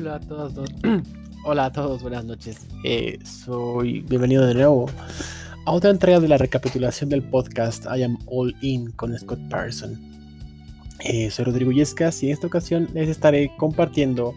Hola a todos. Hola a todos, buenas noches. Eh, soy bienvenido de nuevo a otra entrega de la recapitulación del podcast I Am All In con Scott Patterson. Eh, soy Rodrigo Yescas y en esta ocasión les estaré compartiendo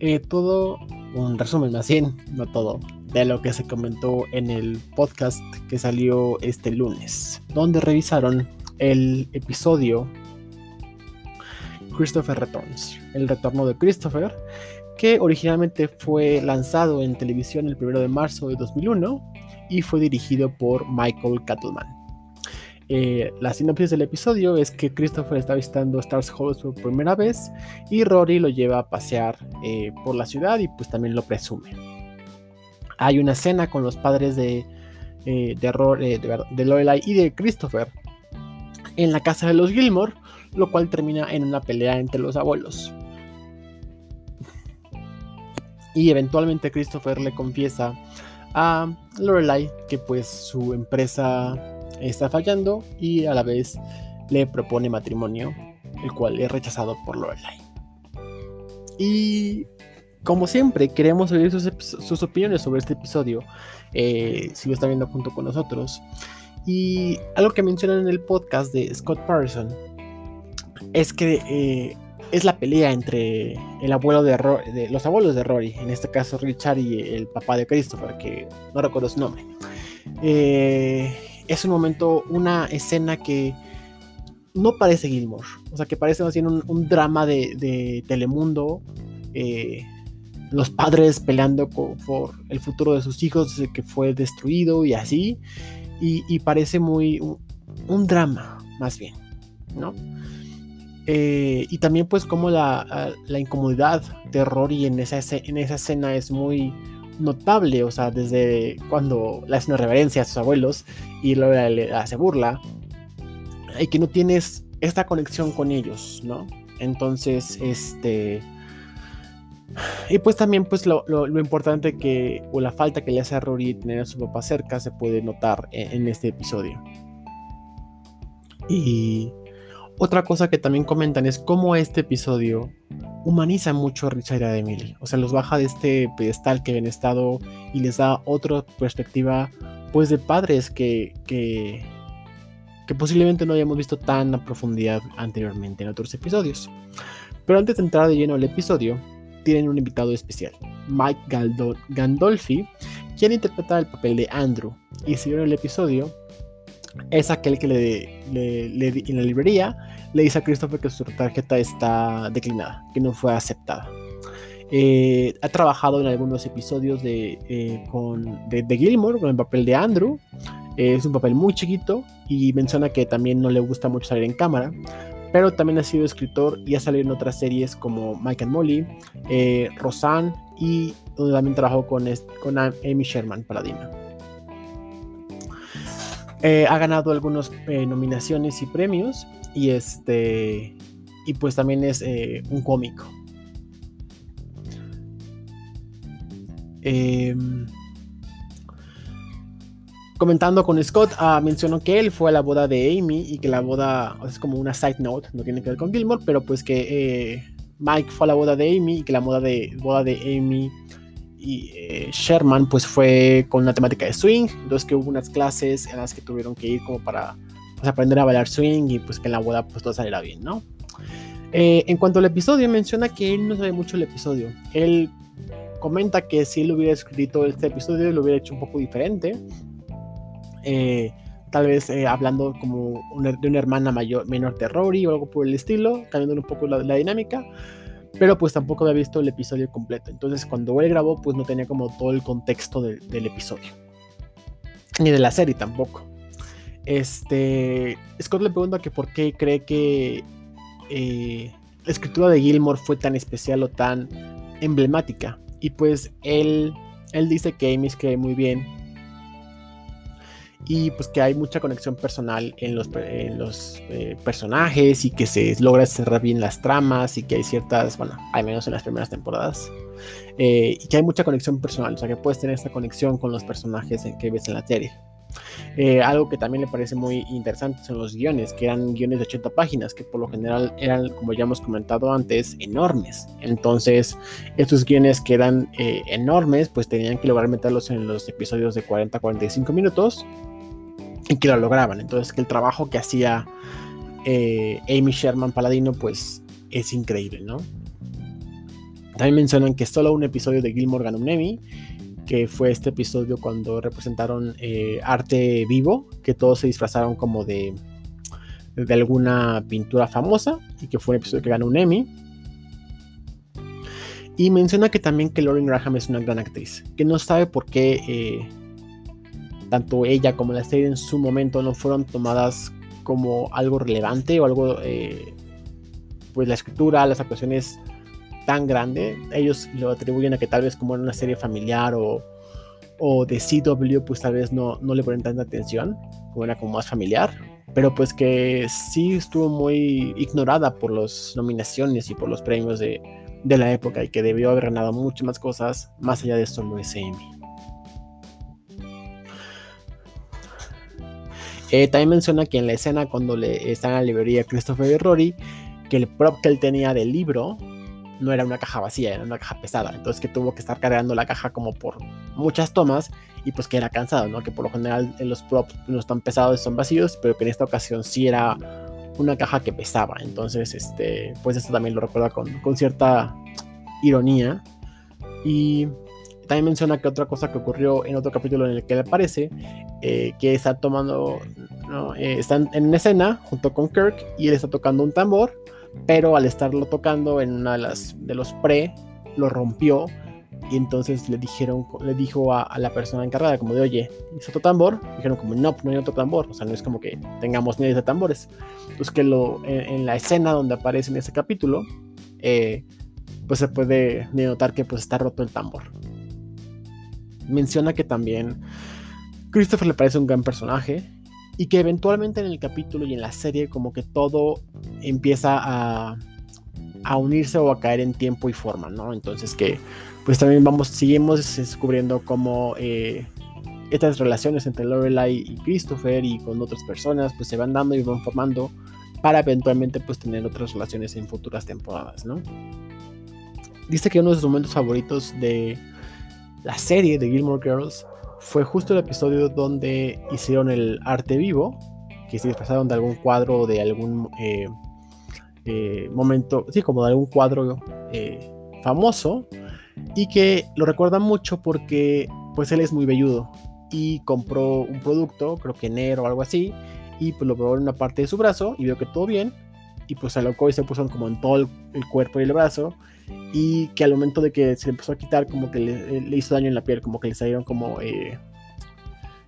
eh, todo, un resumen más bien, no todo, de lo que se comentó en el podcast que salió este lunes, donde revisaron el episodio Christopher Returns, el retorno de Christopher, que originalmente fue lanzado en televisión el 1 de marzo de 2001 y fue dirigido por Michael Cattleman. Eh, la sinopsis del episodio es que Christopher está visitando Stars Hollow por primera vez y Rory lo lleva a pasear eh, por la ciudad y pues también lo presume. Hay una escena con los padres de, eh, de, de, de Lorelai y de Christopher en la casa de los Gilmore lo cual termina en una pelea entre los abuelos. Y eventualmente Christopher le confiesa a Lorelai que pues su empresa está fallando y a la vez le propone matrimonio, el cual es rechazado por Lorelai. Y como siempre, queremos oír sus, opiniones sobre este episodio, eh, si lo está viendo junto con nosotros. Y algo que mencionan en el podcast de Scott Patterson es que eh, es la pelea entre el abuelo de, de, los abuelos de Rory, en este caso Richard y el papá de Christopher, que no recuerdo su nombre. Eh, es un momento, una escena que no parece Gilmore, o sea que parece más bien un, drama de, Telemundo. Eh, los padres peleando por el futuro de sus hijos que fue destruido y así. Y, parece muy un drama, más bien, ¿no? Eh, y también pues como la, incomodidad de Rory en esa, en esa escena es muy notable, o sea, desde cuando le hace una reverencia a sus abuelos y luego le hace burla, y que no tienes esta conexión con ellos, ¿no? Entonces, este... Y pues también pues lo, importante que, o la falta que le hace a Rory tener a su papá cerca se puede notar en este episodio. Y otra cosa que también comentan es cómo este episodio humaniza mucho a Richard y a Emily. O sea, los baja de este pedestal que habían estado y les da otra perspectiva, pues, de padres que, que, que posiblemente no hayamos visto tan a profundidad anteriormente en otros episodios. Pero antes de entrar de lleno al episodio, tienen un invitado especial, Mike Gandolfi, quien interpreta el papel de Andrew. Y si vieron el episodio, es aquel que le, en la librería le dice a Christopher que su tarjeta está declinada, que no fue aceptada. Eh, ha trabajado en algunos episodios de, eh, con, de, Gilmore con el papel de Andrew. Eh, es un papel muy chiquito y menciona que también no le gusta mucho salir en cámara. Pero también ha sido escritor y ha salido en otras series como Mike and Molly, Roseanne y también trabajó con, con Amy Sherman para Dina. Eh, ha ganado algunas eh, nominaciones y premios y este y pues también es eh, un cómico. Em, comentando con Scott, ah, mencionó que él fue a la boda de Amy y que la boda es como una side note, no tiene que ver con Gilmore, pero pues que Mike fue a la boda de Amy y que la boda de, boda de Amy y eh, Sherman pues fue con una temática de swing, entonces que hubo unas clases en las que tuvieron que ir como para pues, aprender a bailar swing y pues que en la boda pues todo saliera bien, ¿no? Eh, en cuanto al episodio, menciona que él no sabe mucho el episodio. Él comenta que si él hubiera escrito este episodio, lo hubiera hecho un poco diferente. Eh, tal vez hablando como de una hermana mayor, menor de Rory o algo por el estilo, cambiando un poco la dinámica pero pues tampoco había visto el episodio completo. Entonces cuando él grabó, pues no tenía como todo el contexto del episodio. Ni de la serie tampoco. Este, Scott le pregunta que por qué cree que eh, la escritura de Gilmore fue tan especial o tan emblemática. Y pues él, él dice que Amy escribe muy bien y pues que hay mucha conexión personal en los, los eh, personajes y que se logra cerrar bien las tramas y que hay ciertas, bueno, al menos en las primeras temporadas, eh, y que hay mucha conexión personal, o sea que puedes tener esta conexión con los personajes que ves en la serie. Eh, algo que también le parece muy interesante son los guiones, que eran guiones de 80 páginas, que por lo general eran, como ya hemos comentado antes, enormes. Entonces, estos guiones que eran enormes, pues tenían que lograr meterlos en los episodios de 40 45 minutos y que lo lograban. Entonces, que el trabajo que hacía eh, Amy Sherman Paladino, pues es increíble, ¿no? También mencionan que solo un episodio de Gilmore ganó un Emmy que fue este episodio cuando representaron eh, arte vivo, que todos se disfrazaron como de, de alguna pintura famosa y que fue un episodio que ganó un Emmy. Y menciona que también que Lauren Graham es una gran actriz, que no sabe por qué eh, tanto ella como la serie en su momento no fueron tomadas como algo relevante o algo, eh, pues la escritura, las actuaciones tan grande. Ellos lo atribuyen a que tal vez como en una serie familiar o, o de CW, pues tal vez no, no le ponen tanta atención, como era como más familiar. Pero pues que sí estuvo muy ignorada por las nominaciones y por los premios de, de la época y que debió haber ganado muchas más cosas más allá de solo ese Emmy. Eh, también menciona que en la escena cuando le están en la librería Christopher y Rory, que el prop que él tenía del libro no era una caja vacía, era una caja pesada. Entonces que tuvo que estar cargando la caja como por muchas tomas y pues que era cansado, ¿no? Que por lo general en los props no están pesados, son vacíos, pero que en esta ocasión sí era una caja que pesaba. Entonces, este, pues esto también lo recuerda con, con cierta ironía. Y también menciona que otra cosa que ocurrió en otro capítulo en el que le aparece, eh, que está tomando, ¿no? Eh, están en escena junto con Kirk y él está tocando un tambor pero al estarlo tocando en una de las de los pre lo rompió y entonces le dijeron le dijo a, la persona encargada como de oye ¿es otro tambor? dijeron como no no hay otro tambor o sea no es como que tengamos miles de tambores entonces que en, la escena donde aparece en ese capítulo eh, pues se puede notar que pues está roto el tambor menciona que también Christopher le parece un gran personaje y que eventualmente en el capítulo y en la serie como que todo empieza a, a unirse o a caer en tiempo y forma, ¿no? Entonces que pues también vamos, seguimos descubriendo cómo eh, estas relaciones entre Lorelai y Christopher y con otras personas pues se van dando y van formando para eventualmente pues tener otras relaciones en futuras temporadas, ¿no? Dice que uno de sus momentos favoritos de la serie de Gilmore Girls fue justo el episodio donde hicieron el arte vivo, que se disfrazaron de algún cuadro, de algún eh, eh, momento, sí, como de algún cuadro eh, famoso, y que lo recuerdan mucho porque pues él es muy velludo y compró un producto, creo que enero o algo así, y pues lo probó en una parte de su brazo y vio que todo bien, y pues se alocó y se puso como en todo el, cuerpo y el brazo, y que al momento de que se empezó a quitar como que le, hizo daño en la piel, como que le salieron como eh,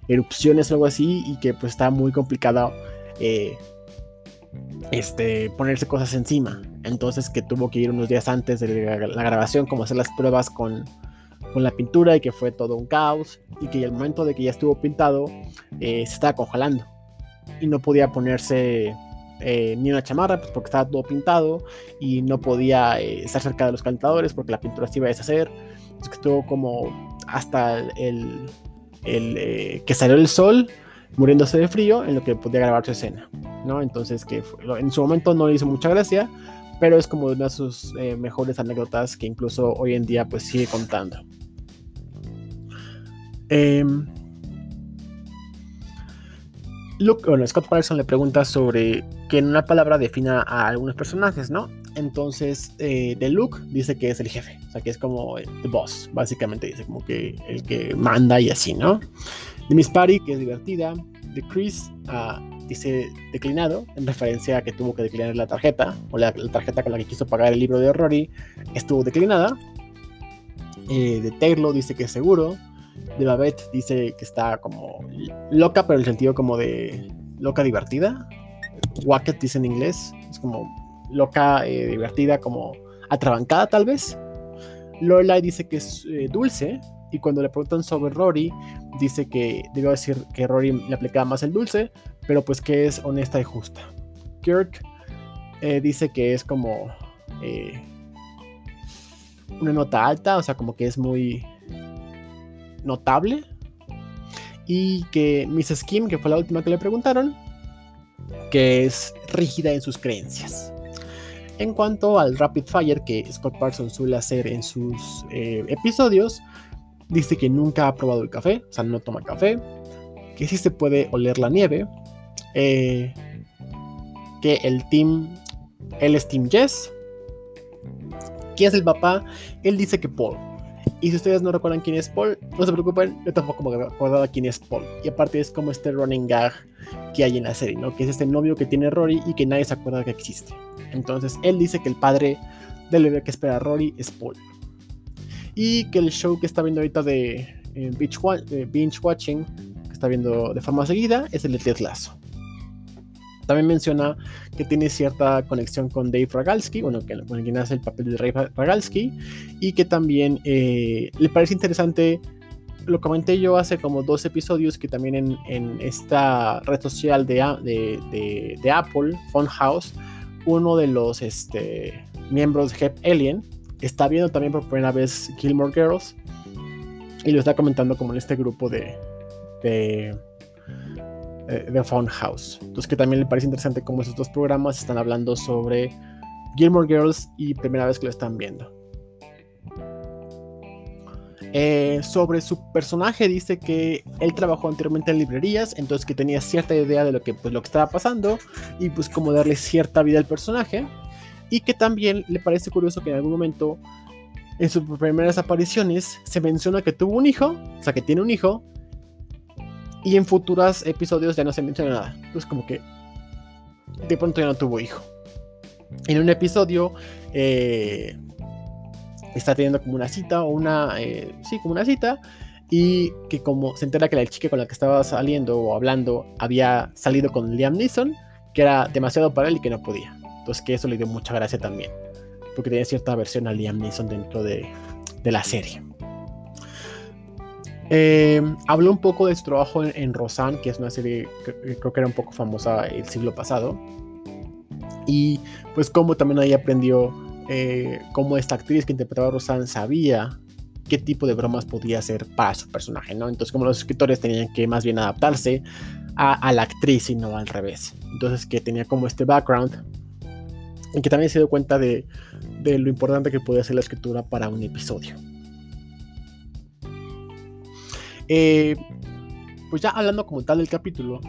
erupciones o algo así y que pues está muy complicado eh, este, ponerse cosas encima. Entonces que tuvo que ir unos días antes de la, grabación como hacer las pruebas con, con, la pintura y que fue todo un caos y que al momento de que ya estuvo pintado eh, se estaba congelando y no podía ponerse eh, ni una chamarra, pues porque estaba todo pintado y no podía eh, estar cerca de los calentadores porque la pintura se iba a deshacer. Entonces estuvo como hasta el, eh, que salió el sol muriéndose de frío en lo que podía grabar su escena, ¿no? Entonces que en su momento no le hizo mucha gracia, pero es como una de sus mejores anécdotas que incluso hoy en día pues sigue contando. Luke, bueno, Scott Patterson le pregunta sobre que en una palabra defina a algunos personajes, ¿no? Entonces, eh, de Luke dice que es el jefe, o sea, que es como el boss, básicamente dice como que el que manda y así, ¿no? De Miss Patty, que es divertida. De Chris, uh, dice declinado, en referencia a que tuvo que declinar la tarjeta, o la, tarjeta con la que quiso pagar el libro de Rory, estuvo declinada. Eh, de Taylor dice que es seguro de Babette dice que está como loca, pero en el sentido como de loca divertida. Wacket dice en inglés, es como loca, eh, divertida, como atrabancada tal vez. Lorelai dice que es eh, dulce, y cuando le preguntan sobre Rory, dice que debió decir que Rory le aplicaba más el dulce, pero pues que es honesta y justa. Kirk eh, dice que es como una nota alta, o sea, como que es muy notable. y que Miss Kim, que fue la última que le preguntaron, que es rígida en sus creencias. En cuanto al rapid fire que Scott Parsons suele hacer en sus eh, episodios, dice que nunca ha probado el café, o sea, no toma café, que sí se puede oler la nieve, eh, que el team, él es Team Jess, ¿quién es el papá? Él dice que Paul. Y si ustedes no recuerdan quién es Paul, no se preocupen, yo tampoco me acordaba quién es Paul. Y aparte es como este running gag que hay en la serie, ¿no? Que es este novio que tiene Rory y que nadie se acuerda que existe. Entonces él dice que el padre del bebé que espera a Rory es Paul. Y que el show que está viendo ahorita de eh, binge, Watching, que está viendo de forma seguida, es el de Ted Lasso. También menciona que tiene cierta conexión con Dave Ragalski, bueno, que, con quien hace el papel de Dave Ragalski, y que también eh, le parece interesante lo comenté yo hace como dos episodios que también en, esta red social de, de, de, Apple, House, uno de los este, miembros de Hep Alien está viendo también por primera vez Gilmore Girls y lo está comentando como en este grupo de, de, eh, de House. Entonces que también le parece interesante cómo esos dos programas están hablando sobre Gilmore Girls y primera vez que lo están viendo. Eh, sobre su personaje dice que él trabajó anteriormente en librerías, entonces que tenía cierta idea de lo que, pues, lo que estaba pasando y pues como darle cierta vida al personaje. Y que también le parece curioso que en algún momento, en sus primeras apariciones, se menciona que tuvo un hijo, o sea que tiene un hijo, y en futuros episodios ya no se menciona nada. Entonces como que de pronto ya no tuvo hijo. En un episodio... Eh, está teniendo como una cita o una, eh, sí, como una cita y que como se entera que la chica con la que estaba saliendo o hablando había salido con Liam Neeson, que era demasiado para él y que no podía. Entonces que eso le dio mucha gracia también, porque tenía cierta aversión a Liam Neeson dentro de, de la serie. Eh, habló un poco de su trabajo en, en, Rosanne, que es una serie que creo que era un poco famosa el siglo pasado. Y pues como también ahí aprendió eh, como esta actriz que interpretaba a Rosanne sabía qué tipo de bromas podía hacer para su personaje, ¿no? Entonces, como los escritores tenían que más bien adaptarse a, la actriz y no al revés. Entonces, que tenía como este background en que también se dio cuenta de, lo importante que podía ser la escritura para un episodio. Eh, pues ya hablando como tal del capítulo,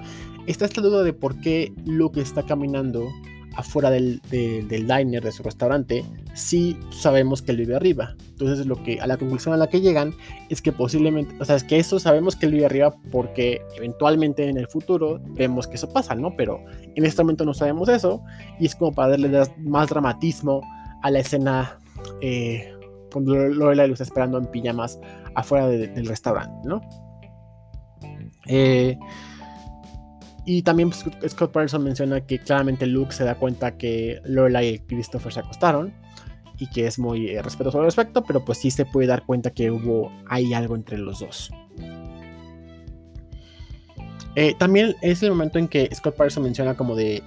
está esta duda de por qué Luke está caminando afuera del, diner de su restaurante si sabemos que él vive arriba. Entonces lo que a la conclusión a la que llegan es que posiblemente, o sea, es que eso sabemos que él vive arriba porque eventualmente en el futuro vemos que eso pasa, ¿no? Pero en este momento no sabemos eso y es como para darle más dramatismo a la escena eh, Lorelai lo está esperando en pijamas afuera del restaurante, ¿no? Eh, y también pues, Scott Patterson menciona que claramente Luke se da cuenta que Lorelai y Christopher se acostaron y que es muy eh, respetuoso al respecto, pero pues sí se puede dar cuenta que hubo hay algo entre los dos. Eh, también es el momento en que Scott Patterson menciona como de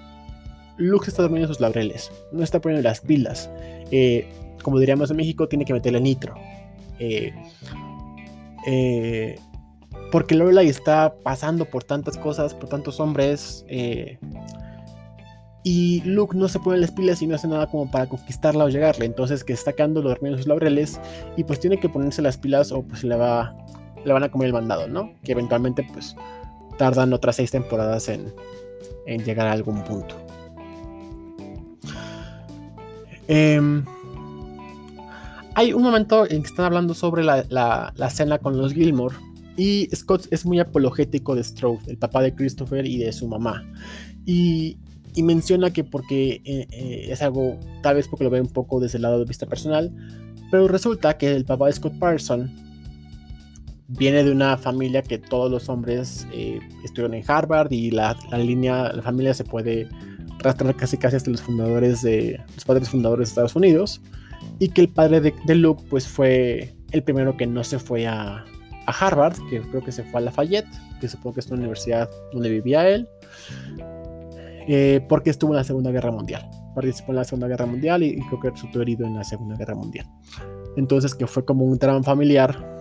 Luke está durmiendo sus laureles, no está poniendo las pilas. Eh, como diríamos en México, tiene que meterle nitro. Eh, porque Lorelai está pasando por tantas cosas, por tantos hombres. Eh, y Luke no se pone las pilas y no hace nada como para conquistarla o llegarle. Entonces que está quedando dormido en sus laureles y pues tiene que ponerse las pilas o pues le, va, le van a comer el mandado, ¿no? Que eventualmente pues tardan otras seis temporadas en, llegar a algún punto. Em, hay un momento en que están hablando sobre la, cena con los Gilmore y Scott es muy apologético de Strode, el papá de Christopher y de su mamá. Y, menciona que porque eh, eh, es algo, tal vez porque lo ve un poco desde el lado de vista personal, pero resulta que el papá de Scott Parson viene de una familia que todos los hombres eh, estuvieron en Harvard y la, línea, la familia se puede rastrear casi casi hasta los fundadores de, los padres fundadores de Estados Unidos y que el padre de, de Luke pues fue el primero que no se fue a, a Harvard, que creo que se fue a Lafayette, que supongo que es una universidad donde vivía él, eh, porque estuvo en la Segunda Guerra Mundial. Participó en la Segunda Guerra Mundial y, creo que resultó herido en la Segunda Guerra Mundial. Entonces, que fue como un tramo familiar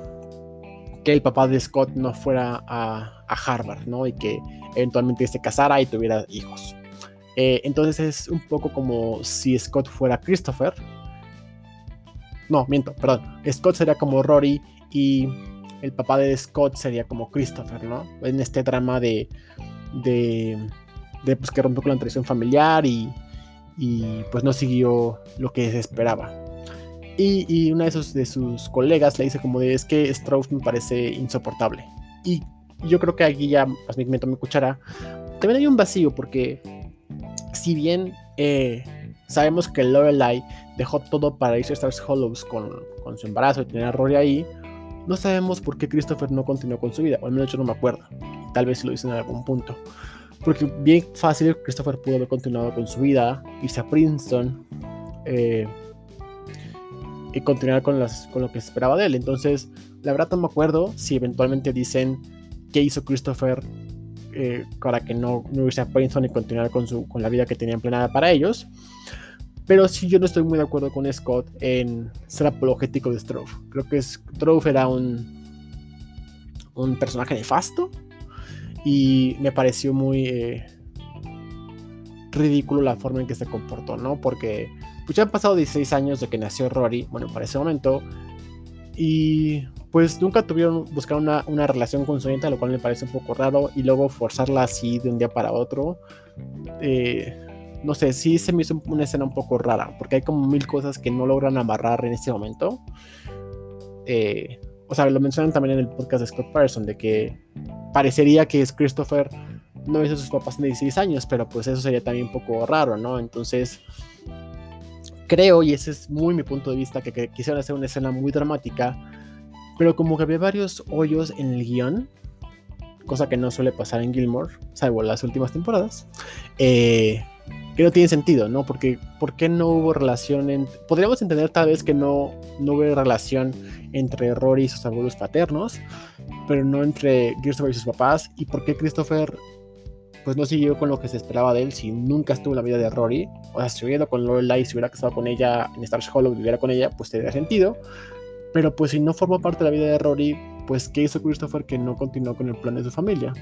que el papá de Scott no fuera a, a Harvard, ¿no? Y que eventualmente se casara y tuviera hijos. Eh, entonces es un poco como si Scott fuera Christopher. No, miento, perdón. Scott sería como Rory y el papá de Scott sería como Christopher, ¿no? En este drama de, de, de pues, que rompió con la tradición familiar y, y, pues no siguió lo que se esperaba. Y, y una de sus, de sus colegas le dice como de es que Strauss me parece insoportable. Y yo creo que aquí ya pues, me meto mi cuchara. También hay un vacío porque si bien eh, sabemos que Lorelai dejó todo para irse a Stars Hollows con, con, su embarazo y tener a Rory ahí, no sabemos por qué Christopher no continuó con su vida, o al menos yo no me acuerdo. Tal vez lo dicen en algún punto. Porque bien fácil Christopher pudo haber continuado con su vida, irse a Princeton eh, y continuar con, las, con lo que se esperaba de él. Entonces, la verdad no me acuerdo si eventualmente dicen qué hizo Christopher eh, para que no, no irse a Princeton y continuar con, su, con la vida que tenían planeada para ellos. Pero sí, yo no estoy muy de acuerdo con Scott en ser apologético de Strove. Creo que Strove era un, un personaje nefasto y me pareció muy eh, ridículo la forma en que se comportó, ¿no? Porque pues ya han pasado 16 años de que nació Rory, bueno, para ese momento, y pues nunca tuvieron, buscar una, una relación con su nieta, lo cual me parece un poco raro, y luego forzarla así de un día para otro. Eh, no sé, sí se me hizo una escena un poco rara, porque hay como mil cosas que no logran amarrar en ese momento. Eh, o sea, lo mencionan también en el podcast de Scott Patterson, de que parecería que es Christopher no hizo sus papás en 16 años, pero pues eso sería también un poco raro, ¿no? Entonces, creo, y ese es muy mi punto de vista, que, que quisieron hacer una escena muy dramática pero como que había varios hoyos en el guion, cosa que no suele pasar en Gilmore, salvo las últimas temporadas, eh, que no tiene sentido, ¿no? Porque ¿por qué no hubo relación? Podríamos entender tal vez que no, no hubo relación entre Rory y sus abuelos paternos, pero no entre Christopher y sus papás. ¿Y por qué Christopher pues no siguió con lo que se esperaba de él si nunca estuvo en la vida de Rory? O sea, si hubiera con Lorelai, si hubiera casado con ella en Stars Hollow, viviera con ella, pues tendría sentido. Pero pues si no formó parte de la vida de Rory, pues ¿qué hizo Christopher que no continuó con el plan de su familia?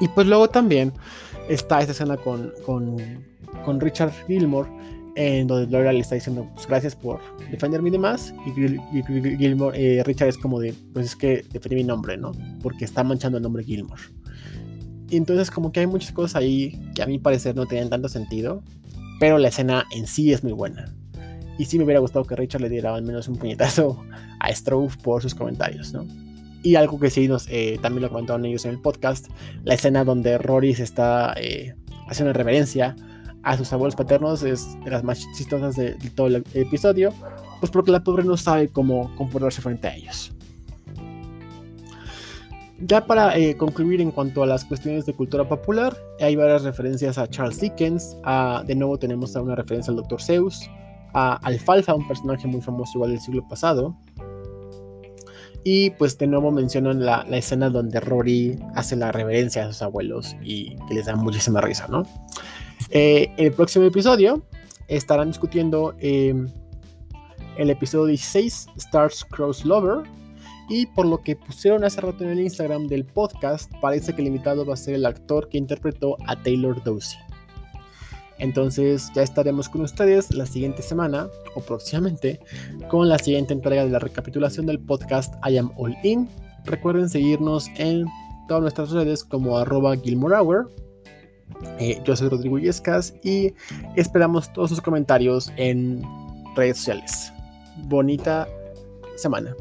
Y pues luego también está esta escena con, con, Richard Gilmore, en donde Laura le está diciendo pues, gracias por defenderme y demás. Y, Gilmore, eh, Richard es como de, pues es que defendí mi nombre, ¿no? Porque está manchando el nombre Gilmore. Y entonces como que hay muchas cosas ahí que a mi parecer no tienen tanto sentido, pero la escena en sí es muy buena. Y sí me hubiera gustado que Richard le diera al menos un puñetazo a Strove por sus comentarios, ¿no? Y algo que sí nos, eh, también lo comentaron ellos en el podcast, la escena donde Rory se está eh, haciendo reverencia a sus abuelos paternos es de las más chistosas de, todo el episodio, pues porque la pobre no sabe cómo comportarse frente a ellos. Ya para eh, concluir en cuanto a las cuestiones de cultura popular, hay varias referencias a Charles Dickens, de nuevo tenemos una referencia al Dr. Seuss, a Alfalfa, un personaje muy famoso igual del siglo pasado. Y pues de nuevo mencionan la, escena donde Rory hace la reverencia a sus abuelos y que les da muchísima risa, ¿no? Eh, el próximo episodio estarán discutiendo em, el episodio 16, Stars Cross Lover. Y por lo que pusieron hace rato en el Instagram del podcast, parece que el invitado va a ser el actor que interpretó a Taylor Dorsey. Entonces ya estaremos con ustedes la siguiente semana o próximamente con la siguiente entrega de la recapitulación del podcast I Am All In. Recuerden seguirnos en todas nuestras redes como arroba Gilmore Hour. Eh, yo soy Rodrigo Yescas y esperamos todos sus comentarios en redes sociales. Bonita semana.